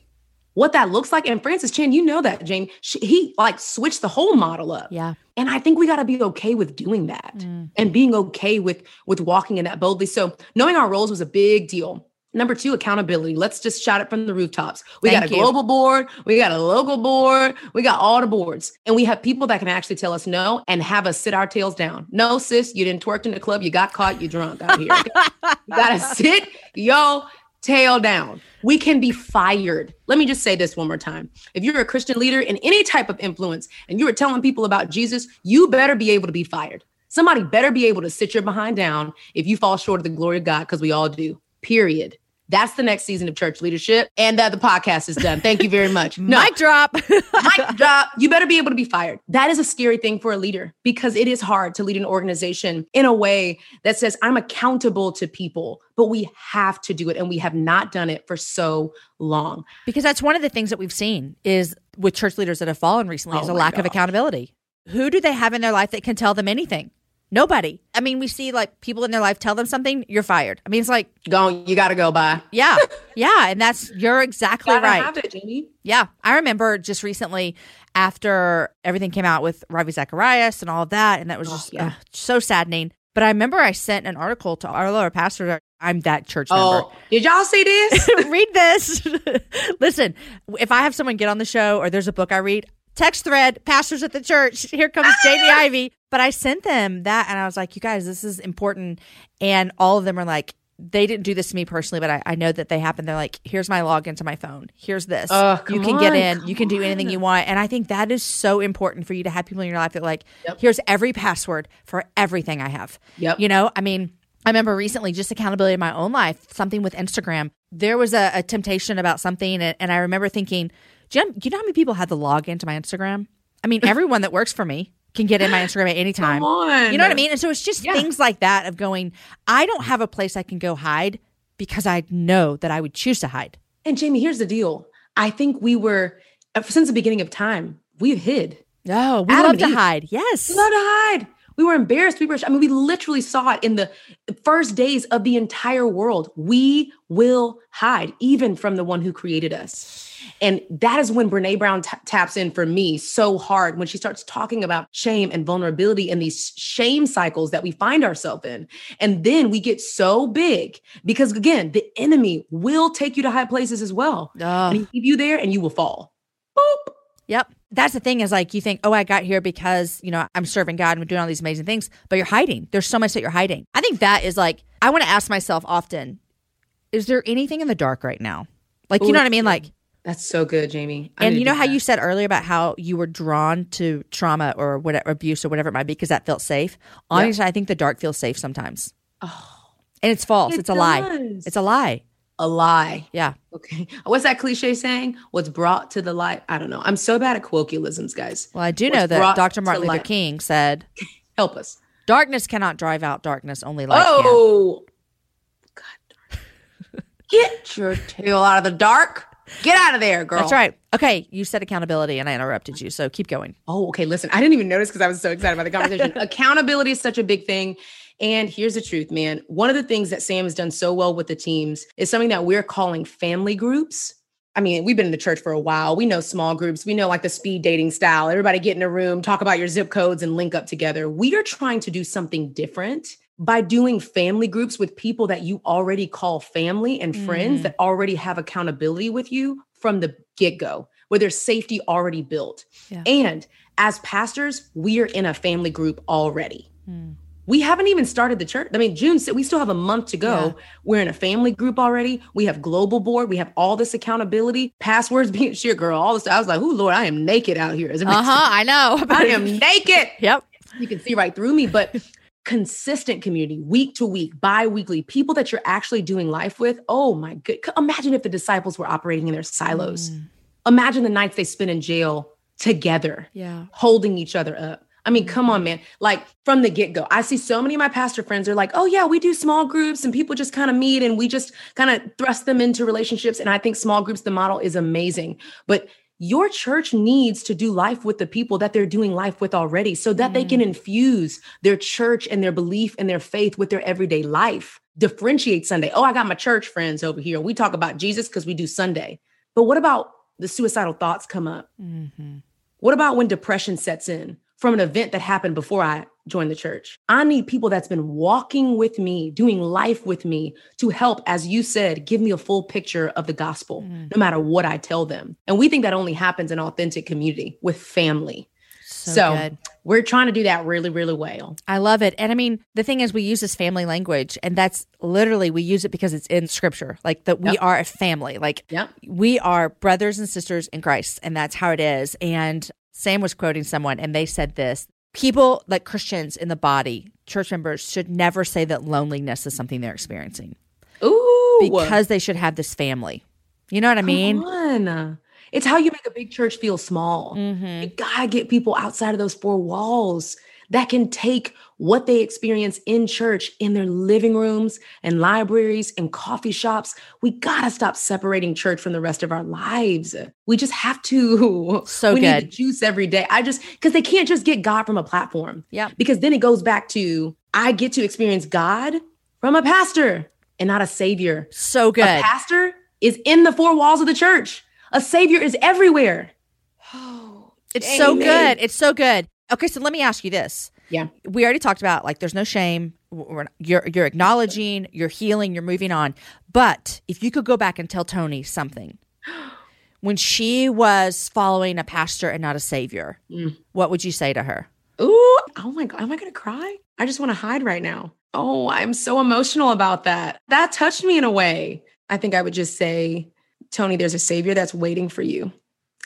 what that looks like. And Francis Chan, you know that, Jane. She, he like switched the whole model up. Yeah. And I think we got to be okay with doing that mm. and being okay with with walking in that boldly. So knowing our roles was a big deal. Number two, accountability. Let's just shout it from the rooftops. We Thank got a you. global board, we got a local board, we got all the boards, and we have people that can actually tell us no and have us sit our tails down. No, sis, you didn't twerk in the club, you got caught, you drunk out here. *laughs* you gotta sit yo tail down. We can be fired. Let me just say this one more time. If you're a Christian leader in any type of influence and you are telling people about Jesus, you better be able to be fired. Somebody better be able to sit your behind down if you fall short of the glory of God, because we all do, period. That's the next season of church leadership. And that the podcast is done. Thank you very much. *laughs* No. Mic drop. *laughs* Mic drop. You better be able to be fired. That is a scary thing for a leader because it is hard to lead an organization in a way that says, I'm accountable to people, but we have to do it. And we have not done it for so long. Because that's one of the things that we've seen is with church leaders that have fallen recently oh is a lack God. of accountability. Who do they have in their life that can tell them anything? Nobody. I mean, we see like people in their life tell them something, you're fired. I mean, it's like go, you got to go by. Yeah, *laughs* yeah, and that's you're exactly right. Have it, Jamie. Yeah, I remember just recently after everything came out with Ravi Zacharias and all of that, and that was oh, just yeah. uh, so saddening. But I remember I sent an article to our lower pastor. I'm that church oh, member. Did y'all see this? *laughs* read this. *laughs* Listen, if I have someone get on the show or there's a book I read, text thread, pastors at the church. Here comes Jamie Ivey. But I sent them that and I was like, you guys, this is important. And all of them are like, they didn't do this to me personally, but I, I know that they happen. They're like, here's my login to my phone. Here's this. Uh, you can on, get in. You can do anything on. you want. And I think that is so important for you to have people in your life that like, yep. here's every password for everything I have. Yep. You know, I mean, I remember recently just accountability in my own life, something with Instagram. There was a, a temptation about something, and, and I remember thinking, do you, know, do you know how many people had the login to my Instagram? I mean, everyone that works for me can get in my Instagram at any time. You know what I mean? And so it's just yeah. things like that of going, I don't have a place I can go hide because I know that I would choose to hide. And Jamie, here's the deal. I think we were, uh, since the beginning of time, we've hid. Oh, we Adam love to Eve. hide. Yes. We love to hide. We were embarrassed. We were, I mean, we literally saw it in the first days of the entire world. We will hide, even from the one who created us. And that is when Brene Brown t- taps in for me so hard when she starts talking about shame and vulnerability and these shame cycles that we find ourselves in. And then we get so big because, again, the enemy will take you to high places as well. And he keep you there and you will fall. Boop. Yep. That's the thing is like you think, oh, I got here because, you know, I'm serving God and I'm doing all these amazing things, but you're hiding. There's so much that you're hiding. I think that is like, I want to ask myself often, is there anything in the dark right now? Like, Ooh, you know what I mean? Like, that's so good, Jamie. I and you know how that. you said earlier about how you were drawn to trauma or whatever abuse or whatever it might be because that felt safe. Honestly, yep. I think the dark feels safe sometimes. Oh, and it's false. It it's a lie. It's a lie. A lie. Yeah. Okay. *laughs* What's that cliche saying? What's brought to the light? I don't know. I'm so bad at colloquialisms, guys. Well, I do What's know that Dr. Martin Luther light? King said, *laughs* "Help us." Darkness cannot drive out darkness. Only light oh. can. God. *laughs* Get your tail out of the dark. Get out of there, girl. That's right. Okay, you said accountability and I interrupted you, so keep going. Oh, okay. Listen, I didn't even notice because I was so excited about the conversation. *laughs* accountability is such a big thing. And here's the truth, man. One of the things that Sam has done so well with the teams is something that we're calling family groups. I mean, we've been in the church for a while. We know small groups. We know like the speed dating style. Everybody get in a room, talk about your zip codes, and link up together. We are trying to do something different by doing family groups with people that you already call family and friends Mm. that already have accountability with you from the get go, where there's safety already built. Yeah. And as pastors, we are in a family group already. Mm. We haven't even started the church. I mean, June, we still have a month to go. Yeah. We're in a family group already. We have global board. We have all this accountability, passwords being shared, girl, all this. I was like, oh, Lord, I am naked out here. *laughs* Uh huh. I know. I am *laughs* naked. Yep. You can see right through me, but consistent community, week to week, bi weekly, people that you're actually doing life with. Oh my good. Imagine if the disciples were operating in their silos. Mm. Imagine the nights they spent in jail together Yeah. holding each other up. I mean, come on, man. Like from the get go, I see so many of my pastor friends are like, oh, yeah, we do small groups and people just kind of meet and we just kind of thrust them into relationships. And I think small groups, the model is amazing. But your church needs to do life with the people that they're doing life with already so that they can infuse their church and their belief and their faith with their everyday life. Differentiate Sunday. Oh, I got my church friends over here. We talk about Jesus because we do Sunday. But what about the suicidal thoughts come up? Mm-hmm. What about when depression sets in from an event that happened before I joined the church? I need people that's been walking with me, doing life with me to help, as you said, give me a full picture of the gospel, Mm. no matter what I tell them. And we think that only happens in authentic community with family. So, So. We're trying to do that really, really well. I love it. And I mean, the thing is, we use this family language, and that's literally we use it because it's in scripture, like that we Yep. are a family. Like Yep. we are brothers and sisters in Christ, and that's how it is. And Sam was quoting someone, and they said this people, like Christians in the body, church members, should never say that loneliness is something they're experiencing Ooh. because they should have this family. You know what I mean? Come on. It's how you make a big church feel small. Mm-hmm. You gotta get people outside of those four walls that can take what they experience in church in their living rooms and libraries and coffee shops. We gotta stop separating church from the rest of our lives. We just have to. So we need good. the juice every day. I just because they can't just get God from a platform. Yeah. Because then it goes back to I get to experience God from a pastor and not a savior. So good. A pastor is in the four walls of the church. A savior is everywhere. Oh, it's so good. It's so good. Okay, so let me ask you this. Yeah. We already talked about like there's no shame. You're you're acknowledging, you're healing, you're moving on. But if you could go back and tell Toni something *gasps* when she was following a pastor and not a savior, Mm. what would you say to her? Ooh, oh my God. Am I going to cry? I just want to hide right now. Oh, I'm so emotional about that. That touched me in a way. I think I would just say, Toni, there's a savior that's waiting for you.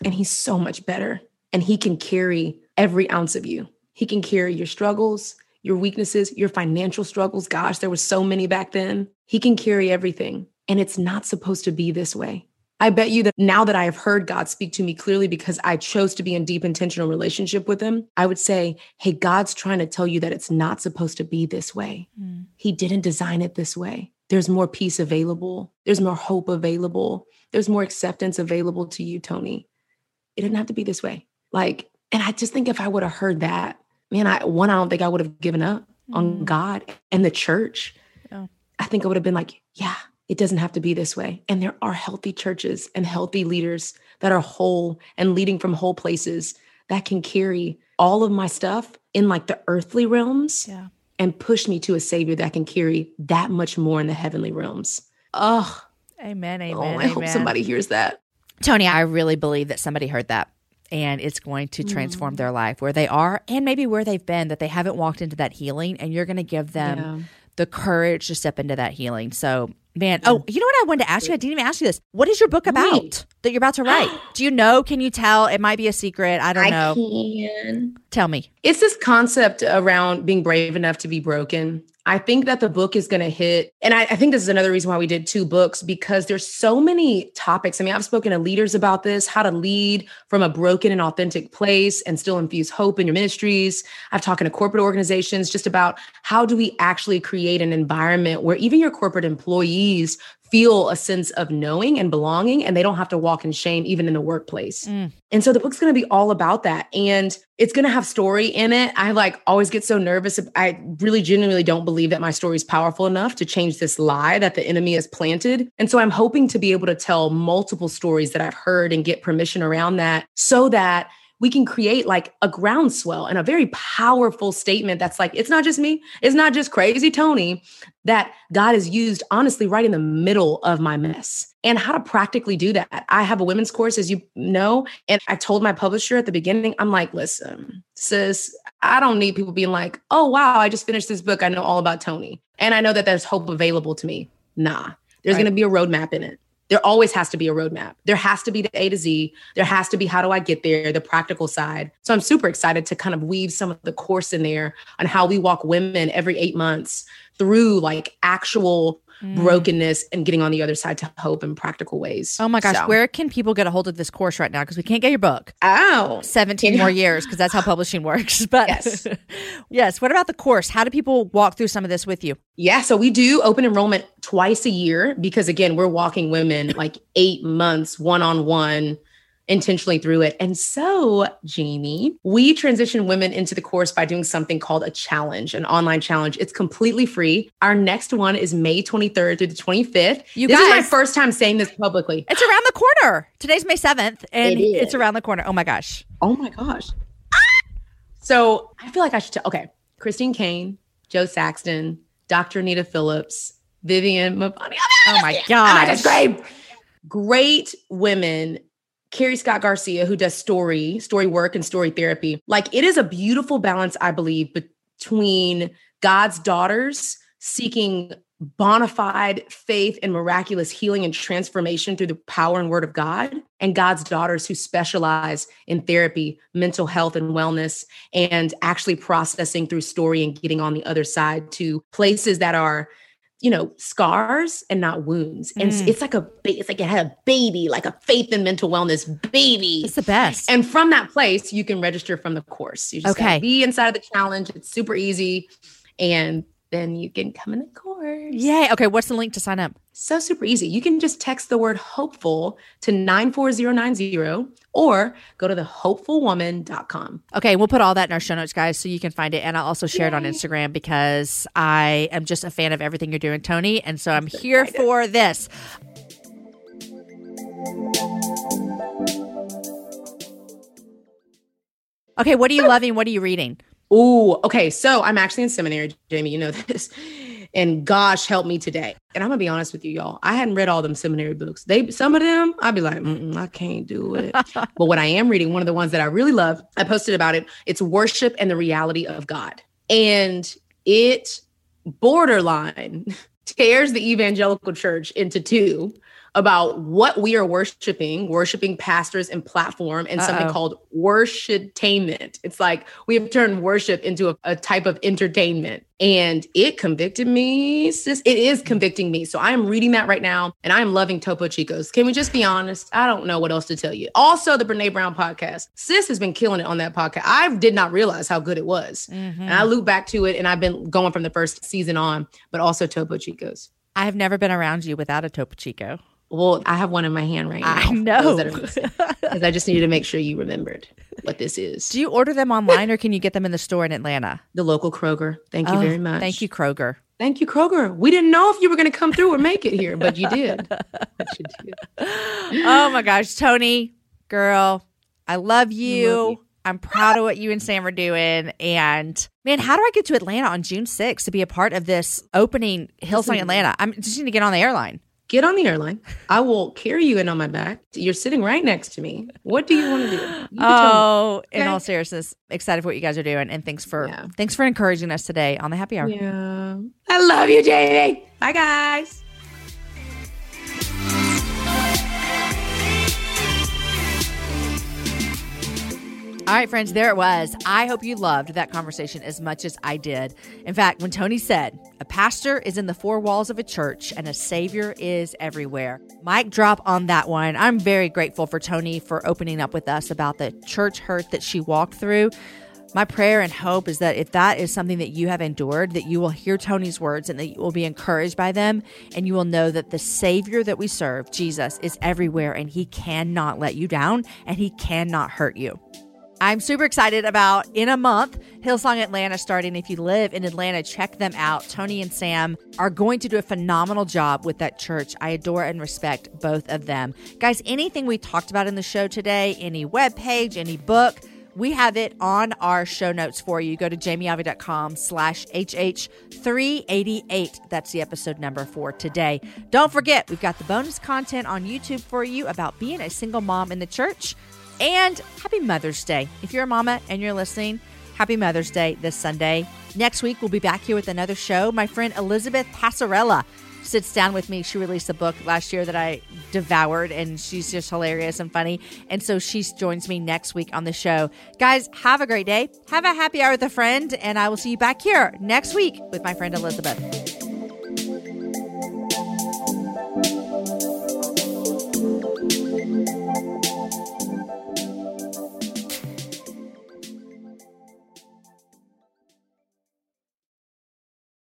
And he's so much better. And he can carry every ounce of you. He can carry your struggles, your weaknesses, your financial struggles. Gosh, there were so many back then. He can carry everything. And it's not supposed to be this way. I bet you that now that I have heard God speak to me clearly because I chose to be in deep intentional relationship with him, I would say, "Hey, God's trying to tell you that it's not supposed to be this way. Hmm. He didn't design it this way. There's more peace available. There's more hope available. There's more acceptance available to you, Toni. It didn't have to be this way." Like, and I just think if I would have heard that, man, I one I don't think I would have given up on Mm. God and the church. Yeah. I think I would have been like, yeah, it doesn't have to be this way. And there are healthy churches and healthy leaders that are whole and leading from whole places that can carry all of my stuff in like the earthly realms Yeah. and push me to a savior that can carry that much more in the heavenly realms. Oh, Amen. Amen. oh I amen. hope somebody hears that. Toni, I really believe that somebody heard that and it's going to transform mm. their life where they are and maybe where they've been that they haven't walked into that healing and you're going to give them Yeah. the courage to step into that healing. So, man, oh, you know what I wanted to ask you? I didn't even ask you this. What is your book about Wait. that you're about to write? *gasps* Do you know? Can you tell? It might be a secret. I don't know. can. Tell me. It's this concept around being brave enough to be broken. I think that the book is going to hit, and I, I think this is another reason why we did two books because there's so many topics. I mean, I've spoken to leaders about this, how to lead from a broken and authentic place and still infuse hope in your ministries. I've talked to corporate organizations just about how do we actually create an environment where even your corporate employees feel a sense of knowing and belonging, and they don't have to walk in shame even in the workplace. Mm. And so the book's going to be all about that. And it's going to have story in it. I like always get so nervous. I really genuinely don't believe that my story is powerful enough to change this lie that the enemy has planted. And so I'm hoping to be able to tell multiple stories that I've heard and get permission around that so that we can create like a groundswell and a very powerful statement that's like, it's not just me, it's not just crazy Toni, that God has used honestly right in the middle of my mess. And how to practically do that. I have a women's course, as you know, and I told my publisher at the beginning, I'm like, listen, sis, I don't need people being like, oh, wow, I just finished this book. I know all about Toni. And I know that there's hope available to me. Nah, there's right. going to be a roadmap in it there always has to be a roadmap. There has to be the A to Z. There has to be how do I get there, the practical side. So I'm super excited to kind of weave some of the course in there on how we walk women every eight months through like actual mm. brokenness and getting on the other side to hope in practical ways. Oh my gosh, so. where can people get a hold of this course right now? Because we can't get your book. Oh, 17 more years because that's how *laughs* publishing works. *laughs* But yes. *laughs* yes, what about the course? How do people walk through some of this with you? Yeah, so we do open enrollment twice a year because again, we're walking women like eight months one on one intentionally through it. And so, Jamie, we transition women into the course by doing something called a challenge, an online challenge. It's completely free. Our next one is May 23rd through the 25th. You this guys, is my first time saying this publicly. It's around the corner. Today's May 7th, and it it's around the corner. Oh my gosh. Oh my gosh. Ah! So I feel like I should tell. Okay. Christine Caine, Jo Saxton, Dr. Anita Phillips, Vivian Mabuni. Oh my gosh. Great. Great women Carrie Scott Garcia, who does story, story work, and story therapy. Like it is a beautiful balance, I believe, between God's daughters seeking bona fide faith and miraculous healing and transformation through the power and word of God, and God's daughters who specialize in therapy, mental health, and wellness, and actually processing through story and getting on the other side to places that are you know, scars and not wounds. And mm. it's like a, it's like it had a baby, like a faith and mental wellness baby. It's the best. And from that place, you can register from the course. You just okay. be inside of the challenge. It's super easy. And then you can come in the course. Yay. Okay. What's the link to sign up? So super easy. You can just text the word hopeful to 94090 or go to thehopefulwoman.com. Okay. We'll put all that in our show notes, guys, so you can find it. And I'll also share Yay. it on Instagram because I am just a fan of everything you're doing, Toni. And so I'm here for this. Okay. What are you *laughs* loving? What are you reading? Oh, okay. So I'm actually in seminary, Jamie. You know this. And gosh, help me today. And I'm gonna be honest with you, y'all. I hadn't read all them seminary books. They some of them, I'd be like, I can't do it. *laughs* but what I am reading, one of the ones that I really love, I posted about it. It's worship and the reality of God, and it borderline *laughs* tears the evangelical church into two about what we are worshiping, worshiping pastors and platform, and Uh-oh. something called worshiptainment. It's like we have turned worship into a, a, type of entertainment. And it convicted me, sis. It is convicting me. So I am reading that right now and I'm loving Topo Chicos. Can we just be honest? I don't know what else to tell you. Also, the Brene Brown podcast. Sis has been killing it on that podcast. I did not realize how good it was. Mm-hmm. And I loop back to it and I've been going from the first season on, but also Topo Chicos. I have never been around you without a Topo Chico. Well, I have one in my hand right now. I know. Because I just needed to make sure you remembered what this is. Do you order them online or can you get them in the store in Atlanta? The local Kroger. Thank you oh, very much. Thank you, Kroger. Thank you, Kroger. We didn't know if you were going to come through or make it here, but you did. but you did. Oh my gosh, Toni, girl, I love you. Love you. I'm proud of what you and Sam are doing. And man, how do I get to Atlanta on June 6th to be a part of this opening Hillsong Atlanta? I'm just need to get on the airline get on the airline. I will carry you in on my back. You're sitting right next to me. What do you want to do? Oh, okay? in all seriousness, excited for what you guys are doing, and thanks for yeah. thanks for encouraging us today on the Happy Hour. Yeah, I love you, Jamie. Bye, guys. All right, friends, there it was. I hope you loved that conversation as much as I did. In fact, when Toni said, a pastor is in the four walls of a church and a savior is everywhere, mic drop on that one. I'm very grateful for Toni for opening up with us about the church hurt that she walked through. My prayer and hope is that if that is something that you have endured, that you will hear Toni's words and that you will be encouraged by them and you will know that the Savior that we serve, Jesus, is everywhere and he cannot let you down and he cannot hurt you. I'm super excited about in a month, Hillsong Atlanta starting. If you live in Atlanta, check them out. Toni and Sam are going to do a phenomenal job with that church. I adore and respect both of them. Guys, anything we talked about in the show today, any web page, any book, we have it on our show notes for you. Go to jamieivey.com slash HH388. That's the episode number for today. Don't forget, we've got the bonus content on YouTube for you about being a single mom in the church. And happy Mother's Day. If you're a mama and you're listening, happy Mother's Day this Sunday. Next week, we'll be back here with another show. My friend Elizabeth Passarella sits down with me. She released a book last year that I devoured, and she's just hilarious and funny. And so she joins me next week on the show. Guys, have a great day. Have a happy hour with a friend, and I will see you back here next week with my friend Elizabeth.